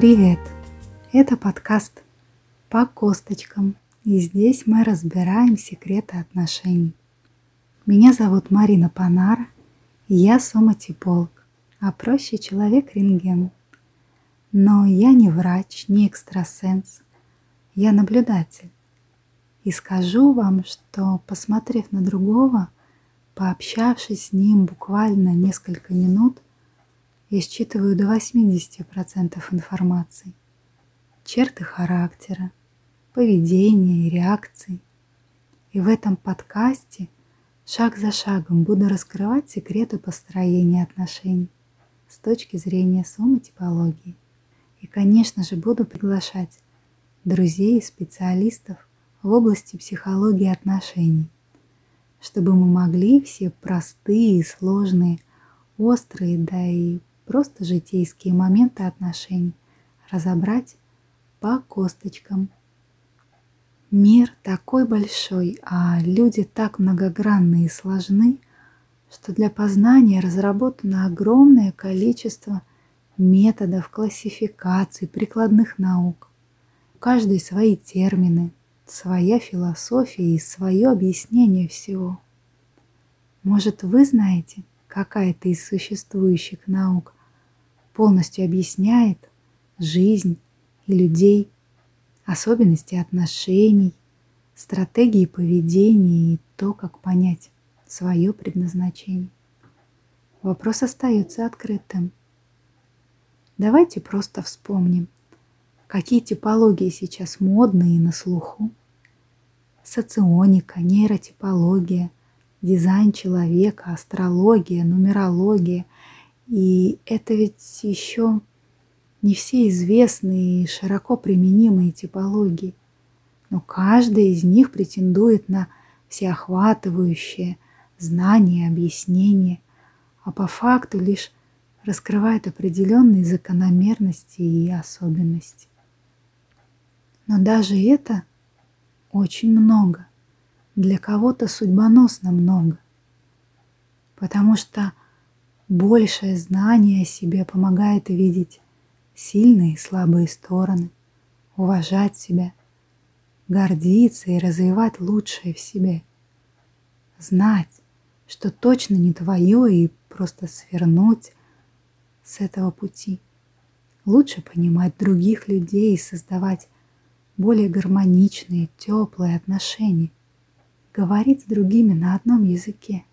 Привет! Это подкаст «По косточкам», и здесь мы разбираем секреты отношений. Меня зовут Марина Панара, и я соматиполог, а проще человек-рентген. Но я не врач, не экстрасенс, я наблюдатель. И скажу вам, что, посмотрев на другого, пообщавшись с ним буквально несколько минут – я считываю до 80% информации. Черты характера, поведения и реакции. И в этом подкасте шаг за шагом буду раскрывать секреты построения отношений с точки зрения сомотипологии. И, конечно же, буду приглашать друзей и специалистов в области психологии отношений, чтобы мы могли все простые сложные, острые, да и просто житейские моменты отношений разобрать по косточкам. Мир такой большой, а люди так многогранны и сложны, что для познания разработано огромное количество методов, классификаций, прикладных наук. У каждой свои термины, своя философия и свое объяснение всего. Может, вы знаете, какая-то из существующих наук полностью объясняет жизнь и людей, особенности отношений, стратегии поведения и то, как понять свое предназначение. Вопрос остается открытым. Давайте просто вспомним, какие типологии сейчас модные на слуху. Соционика, нейротипология, дизайн человека, астрология, нумерология – и это ведь еще не все известные и широко применимые типологии, но каждая из них претендует на всеохватывающее знание, объяснение, а по факту лишь раскрывает определенные закономерности и особенности. Но даже это очень много, для кого-то судьбоносно много, потому что Большее знание о себе помогает видеть сильные и слабые стороны, уважать себя, гордиться и развивать лучшее в себе. Знать, что точно не твое и просто свернуть с этого пути. Лучше понимать других людей и создавать более гармоничные, теплые отношения. Говорить с другими на одном языке –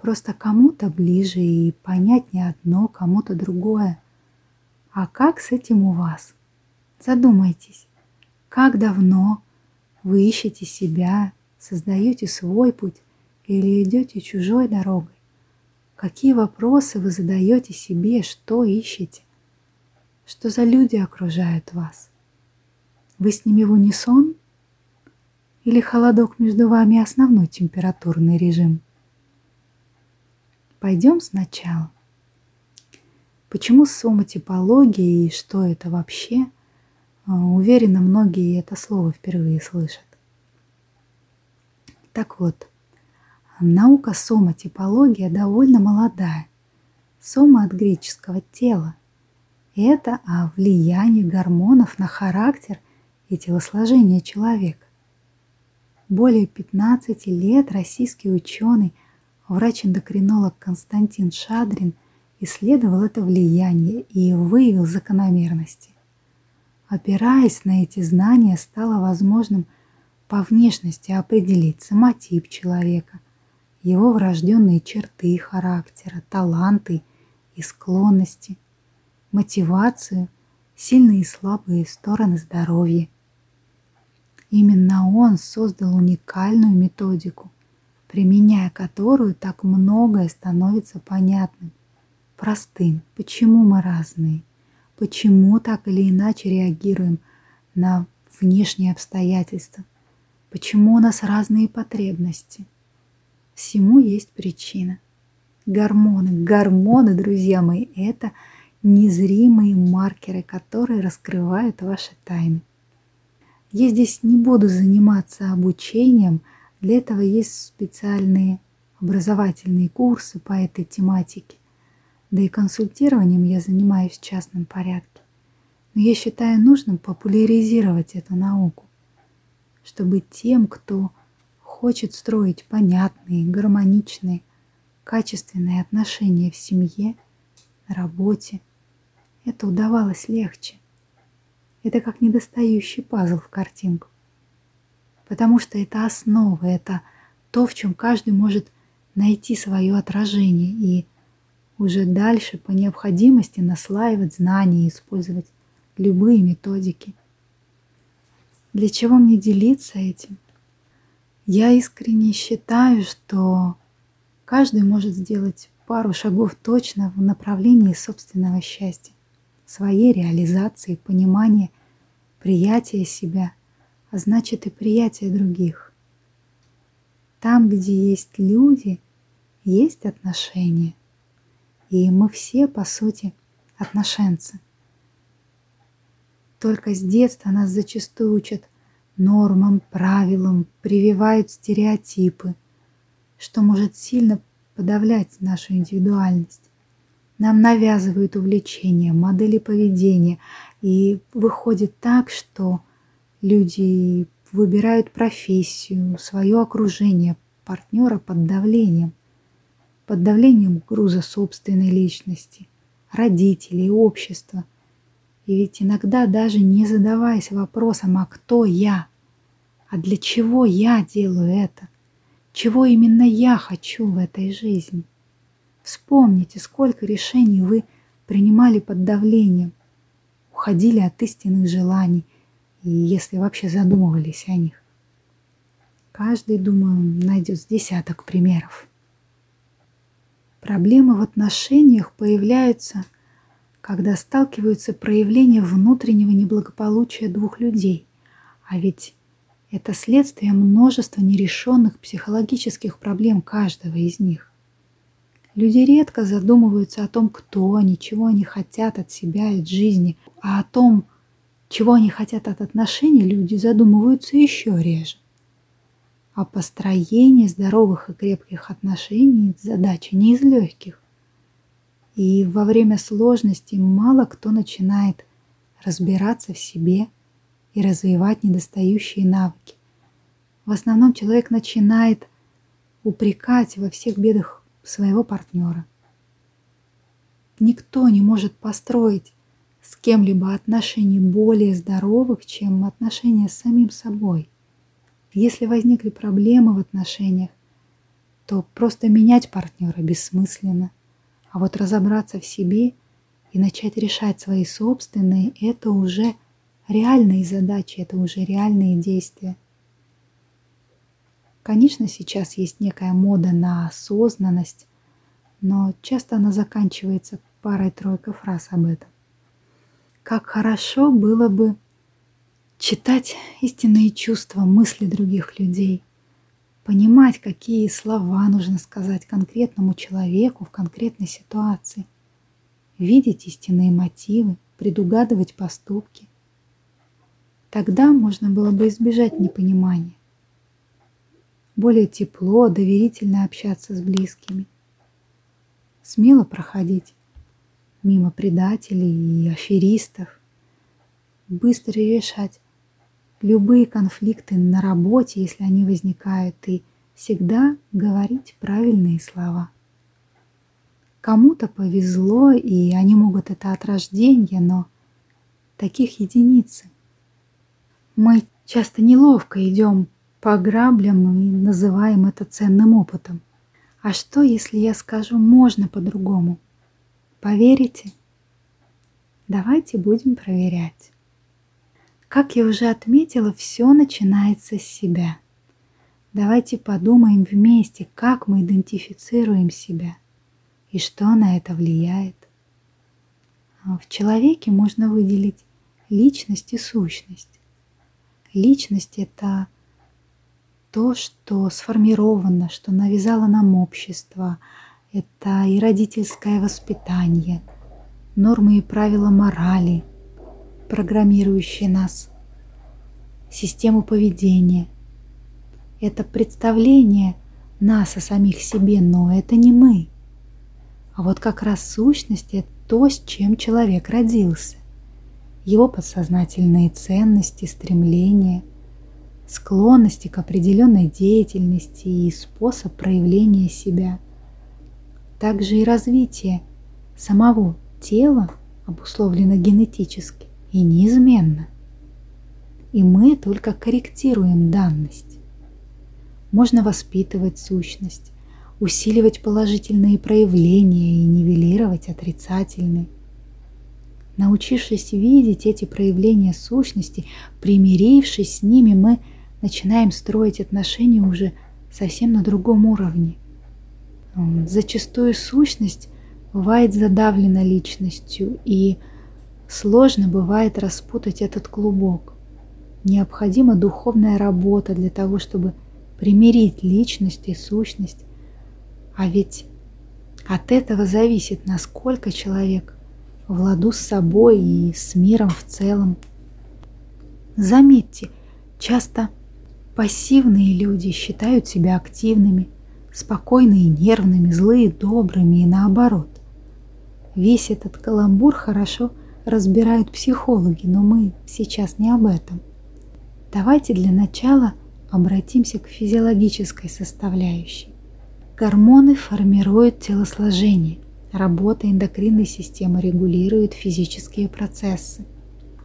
Просто кому-то ближе и понятнее одно, кому-то другое. А как с этим у вас? Задумайтесь, как давно вы ищете себя, создаете свой путь или идете чужой дорогой? Какие вопросы вы задаете себе, что ищете? Что за люди окружают вас? Вы с ними в унисон? Или холодок между вами основной температурный режим? Пойдем сначала. Почему сомотипология и что это вообще? А, уверена, многие это слово впервые слышат. Так вот, наука сомотипология довольно молодая. Сома от греческого тела. Это о влиянии гормонов на характер и телосложение человека. Более 15 лет российский ученый – Врач-эндокринолог Константин Шадрин исследовал это влияние и выявил закономерности. Опираясь на эти знания, стало возможным по внешности определить самотип человека, его врожденные черты характера, таланты и склонности, мотивацию, сильные и слабые стороны здоровья. Именно он создал уникальную методику – применяя которую так многое становится понятным, простым, почему мы разные, почему так или иначе реагируем на внешние обстоятельства, почему у нас разные потребности. Всему есть причина. Гормоны, гормоны, друзья мои, это незримые маркеры, которые раскрывают ваши тайны. Я здесь не буду заниматься обучением – для этого есть специальные образовательные курсы по этой тематике. Да и консультированием я занимаюсь в частном порядке. Но я считаю нужным популяризировать эту науку, чтобы тем, кто хочет строить понятные, гармоничные, качественные отношения в семье, на работе, это удавалось легче. Это как недостающий пазл в картинку. Потому что это основа, это то, в чем каждый может найти свое отражение и уже дальше по необходимости наслаивать знания и использовать любые методики. Для чего мне делиться этим? Я искренне считаю, что каждый может сделать пару шагов точно в направлении собственного счастья, своей реализации, понимания, приятия себя, а значит и приятия других. Там, где есть люди, есть отношения. И мы все, по сути, отношенцы. Только с детства нас зачастую учат нормам, правилам, прививают стереотипы, что может сильно подавлять нашу индивидуальность. Нам навязывают увлечения, модели поведения, и выходит так, что люди выбирают профессию, свое окружение, партнера под давлением под давлением груза собственной личности, родителей, общества. И ведь иногда даже не задаваясь вопросом, а кто я, а для чего я делаю это, чего именно я хочу в этой жизни. Вспомните, сколько решений вы принимали под давлением, уходили от истинных желаний, и если вообще задумывались о них. Каждый, думаю, найдет с десяток примеров. Проблемы в отношениях появляются, когда сталкиваются проявления внутреннего неблагополучия двух людей. А ведь это следствие множества нерешенных психологических проблем каждого из них. Люди редко задумываются о том, кто они, чего они хотят от себя и от жизни, а о том, чего они хотят от отношений, люди задумываются еще реже. А построение здоровых и крепких отношений – задача не из легких. И во время сложности мало кто начинает разбираться в себе и развивать недостающие навыки. В основном человек начинает упрекать во всех бедах своего партнера. Никто не может построить с кем-либо отношений более здоровых, чем отношения с самим собой – если возникли проблемы в отношениях, то просто менять партнера бессмысленно. А вот разобраться в себе и начать решать свои собственные – это уже реальные задачи, это уже реальные действия. Конечно, сейчас есть некая мода на осознанность, но часто она заканчивается парой-тройкой фраз об этом. Как хорошо было бы читать истинные чувства, мысли других людей, понимать, какие слова нужно сказать конкретному человеку в конкретной ситуации, видеть истинные мотивы, предугадывать поступки. Тогда можно было бы избежать непонимания, более тепло, доверительно общаться с близкими, смело проходить мимо предателей и аферистов, быстро решать любые конфликты на работе, если они возникают, и всегда говорить правильные слова. Кому-то повезло, и они могут это от рождения, но таких единицы. Мы часто неловко идем по граблям и называем это ценным опытом. А что, если я скажу «можно по-другому»? Поверите? Давайте будем проверять. Как я уже отметила, все начинается с себя. Давайте подумаем вместе, как мы идентифицируем себя и что на это влияет. А в человеке можно выделить личность и сущность. Личность – это то, что сформировано, что навязало нам общество. Это и родительское воспитание, нормы и правила морали – программирующие нас, систему поведения. Это представление нас о самих себе, но это не мы. А вот как раз сущность – это то, с чем человек родился. его подсознательные ценности, стремления, склонности к определенной деятельности и способ проявления себя. Также и развитие самого тела обусловлено генетически и неизменно. И мы только корректируем данность. Можно воспитывать сущность, усиливать положительные проявления и нивелировать отрицательные. Научившись видеть эти проявления сущности, примирившись с ними, мы начинаем строить отношения уже совсем на другом уровне. Зачастую сущность бывает задавлена личностью, и сложно бывает распутать этот клубок. Необходима духовная работа для того, чтобы примирить личность и сущность. А ведь от этого зависит, насколько человек в ладу с собой и с миром в целом. Заметьте, часто пассивные люди считают себя активными, спокойные нервными, злые добрыми и наоборот. Весь этот каламбур хорошо разбирают психологи, но мы сейчас не об этом. Давайте для начала обратимся к физиологической составляющей. Гормоны формируют телосложение – Работа эндокринной системы регулирует физические процессы,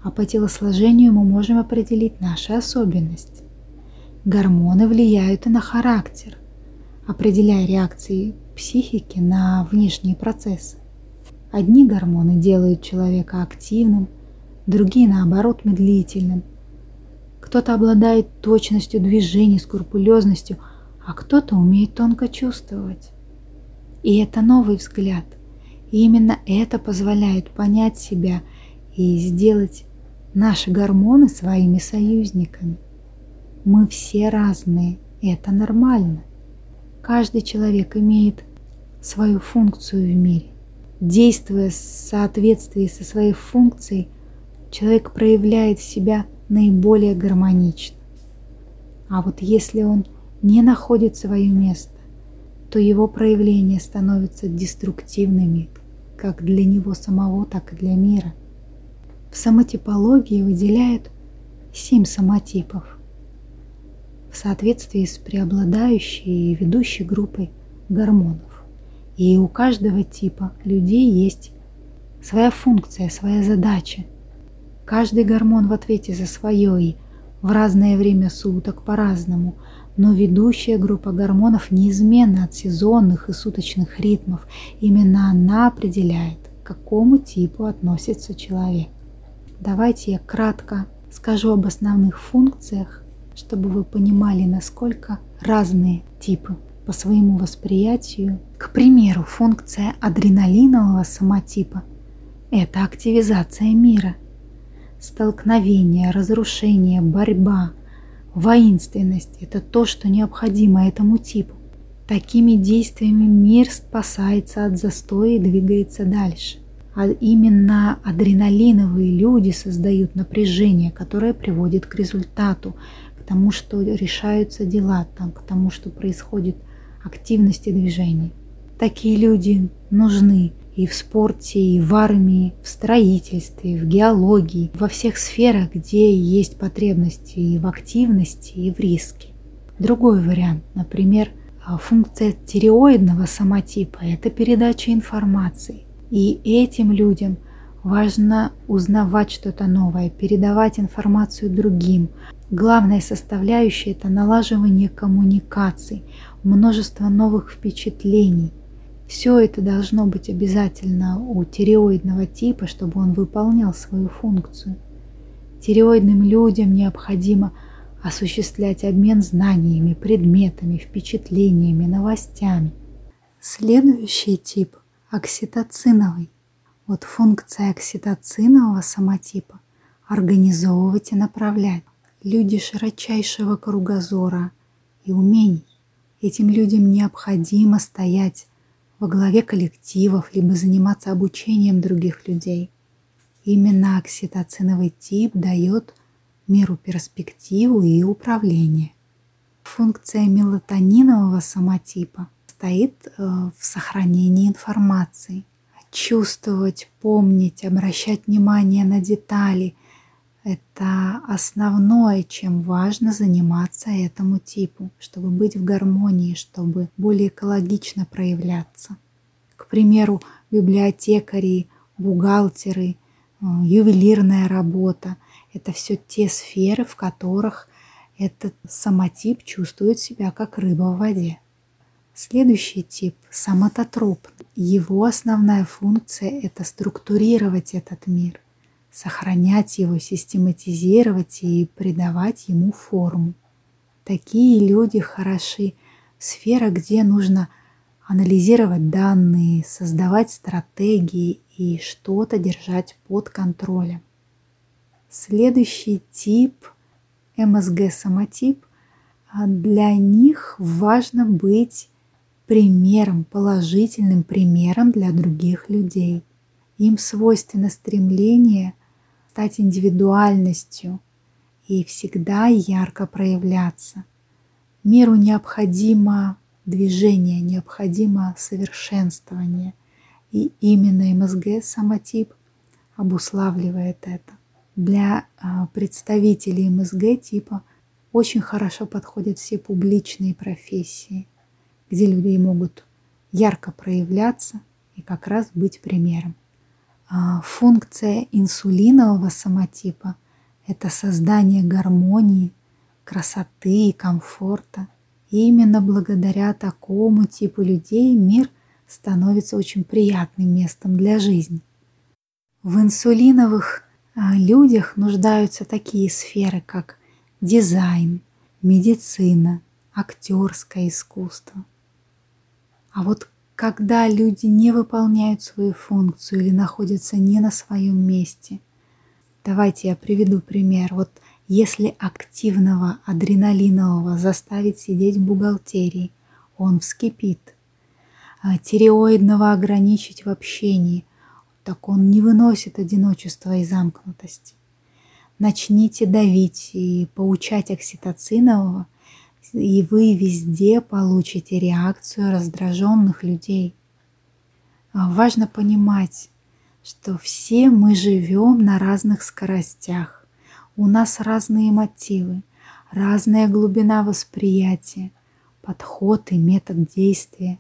а по телосложению мы можем определить наши особенности. Гормоны влияют и на характер, определяя реакции психики на внешние процессы. Одни гормоны делают человека активным, другие, наоборот, медлительным. Кто-то обладает точностью движений, скрупулезностью, а кто-то умеет тонко чувствовать. И это новый взгляд. И именно это позволяет понять себя и сделать наши гормоны своими союзниками. Мы все разные, и это нормально. Каждый человек имеет свою функцию в мире. Действуя в соответствии со своей функцией, человек проявляет себя наиболее гармонично. А вот если он не находит свое место, то его проявления становятся деструктивными как для него самого, так и для мира. В самотипологии выделяют семь самотипов в соответствии с преобладающей и ведущей группой гормонов. И у каждого типа людей есть своя функция, своя задача. Каждый гормон в ответе за свое и в разное время суток по-разному – но ведущая группа гормонов неизменна от сезонных и суточных ритмов. Именно она определяет, к какому типу относится человек. Давайте я кратко скажу об основных функциях, чтобы вы понимали, насколько разные типы по своему восприятию. К примеру, функция адреналинового самотипа – это активизация мира, столкновение, разрушение, борьба – Воинственность – это то, что необходимо этому типу. Такими действиями мир спасается от застоя и двигается дальше. А именно адреналиновые люди создают напряжение, которое приводит к результату, тому, что решаются дела, там, к тому, что происходит активность и движение. Такие люди нужны и в спорте, и в армии, в строительстве, в геологии, во всех сферах, где есть потребности и в активности, и в риске. Другой вариант, например, а, функция тиреоидного самотипа – это передача информации. И этим людям важно узнавать что-то новое, передавать информацию другим. Главная составляющая – это налаживание коммуникаций, множество новых впечатлений – все это должно быть обязательно у тиреоидного типа, чтобы он выполнял свою функцию. Тиреоидным людям необходимо осуществлять обмен знаниями, предметами, впечатлениями, новостями. Следующий тип – окситоциновый. Вот функция окситоцинового самотипа – организовывать и направлять. Люди широчайшего кругозора и умений. Этим людям необходимо стоять во главе коллективов, либо заниматься обучением других людей. Именно окситоциновый тип дает миру перспективу и управление. Функция мелатонинового самотипа стоит э, в сохранении информации, чувствовать, помнить, обращать внимание на детали. Это основное, чем важно заниматься этому типу, чтобы быть в гармонии, чтобы более экологично проявляться. К примеру, библиотекари, бухгалтеры, э, ювелирная работа – это все те сферы, в которых этот самотип чувствует себя как рыба в воде. Следующий тип – самототроп. Его основная функция – это структурировать этот мир, сохранять его, систематизировать и придавать ему форму. Такие люди хороши в сферах, где нужно анализировать данные, создавать стратегии и что-то держать под контролем. Следующий тип – МСГ-самотип. Для них важно быть примером, положительным примером для других людей. Им свойственно стремление стать индивидуальностью и всегда ярко проявляться. Миру необходимо движение, необходимо совершенствование. И именно МСГ самотип обуславливает это. Для а, представителей МСГ типа очень хорошо подходят все публичные профессии – где люди могут ярко проявляться и как раз быть примером. А функция инсулинового самотипа – это создание гармонии, красоты и комфорта. И именно благодаря такому типу людей мир становится очень приятным местом для жизни. В инсулиновых а, людях нуждаются такие сферы, как дизайн, медицина, актерское искусство – а вот когда люди не выполняют свою функцию или находятся не на своем месте, давайте я приведу пример. Вот если активного адреналинового заставить сидеть в бухгалтерии, он вскипит. А тиреоидного ограничить в общении, так он не выносит одиночества и замкнутости. Начните давить и поучать окситоцинового, и вы везде получите реакцию раздраженных людей. Важно понимать, что все мы живем на разных скоростях. У нас разные мотивы, разная глубина восприятия, подход и метод действия.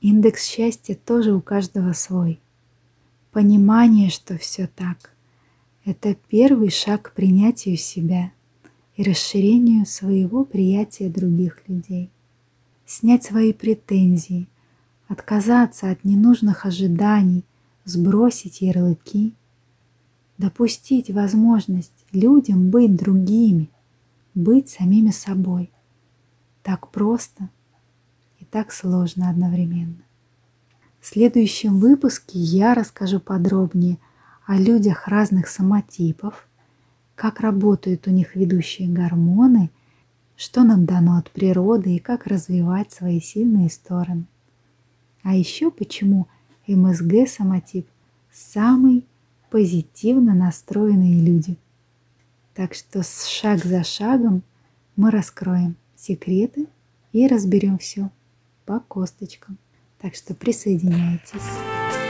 Индекс счастья тоже у каждого свой. Понимание, что все так, это первый шаг к принятию себя – и расширению своего приятия других людей. Снять свои претензии, отказаться от ненужных ожиданий, сбросить ярлыки, допустить возможность людям быть другими, быть самими собой. Так просто и так сложно одновременно. В следующем выпуске я расскажу подробнее о людях разных самотипов – как работают у них ведущие гормоны, что нам дано от природы и как развивать свои сильные стороны. А еще почему МСГ самотип самый позитивно настроенные люди. Так что шаг за шагом мы раскроем секреты и разберем все по косточкам. Так что присоединяйтесь.